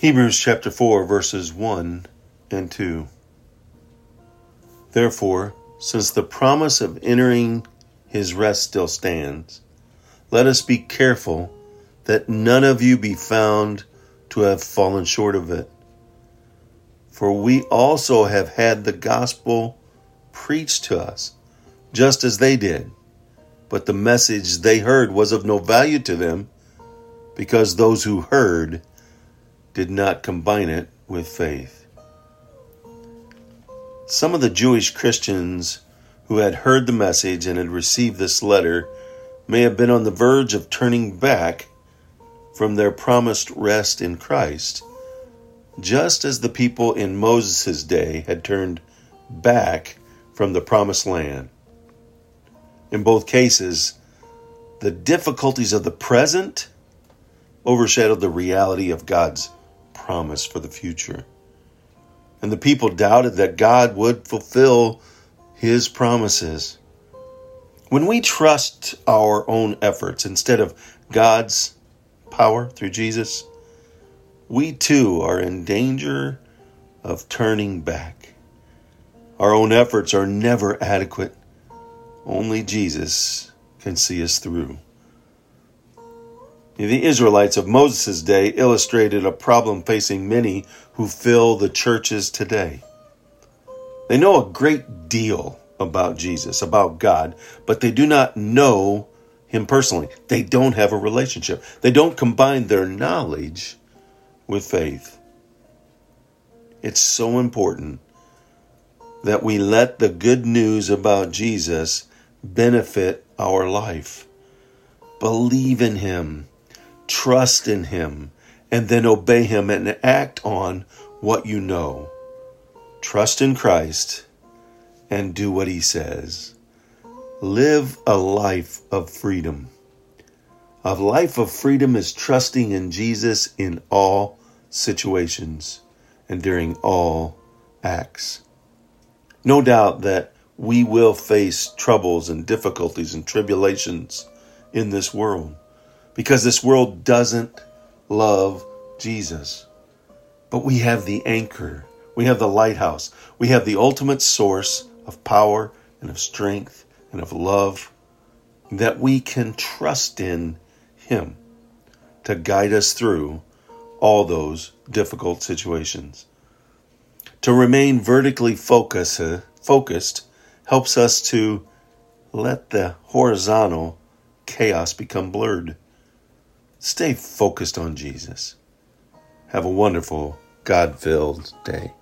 Hebrews chapter 4, verses 1 and 2. Therefore, since the promise of entering his rest still stands, let us be careful that none of you be found to have fallen short of it. For we also have had the gospel preached to us, just as they did. But the message they heard was of no value to them, because those who heard did not combine it with faith. Some of the Jewish Christians who had heard the message and had received this letter may have been on the verge of turning back from their promised rest in Christ, just as the people in Moses' day had turned back from the promised land. In both cases, the difficulties of the present overshadowed the reality of God's promise for the future. And the people doubted that God would fulfill his promises. When we trust our own efforts instead of God's power through Jesus, we too are in danger of turning back. Our own efforts are never adequate. Only Jesus can see us through. The Israelites of Moses' day illustrated a problem facing many who fill the churches today. They know a great deal about Jesus, about God, but they do not know Him personally. They don't have a relationship. They don't combine their knowledge with faith. It's so important that we let the good news about Jesus benefit our life. Believe in Him trust in Him, and then obey Him and act on what you know. Trust in Christ and do what He says. Live a life of freedom. A life of freedom is trusting in Jesus in all situations and during all acts. No doubt that we will face troubles and difficulties and tribulations in this world because this world doesn't love Jesus. But we have the anchor, we have the lighthouse, we have the ultimate source of power and of strength and of love that we can trust in Him to guide us through all those difficult situations. To remain vertically uh, focused helps us to let the horizontal chaos become blurred. Stay focused on Jesus. Have a wonderful, God filled day.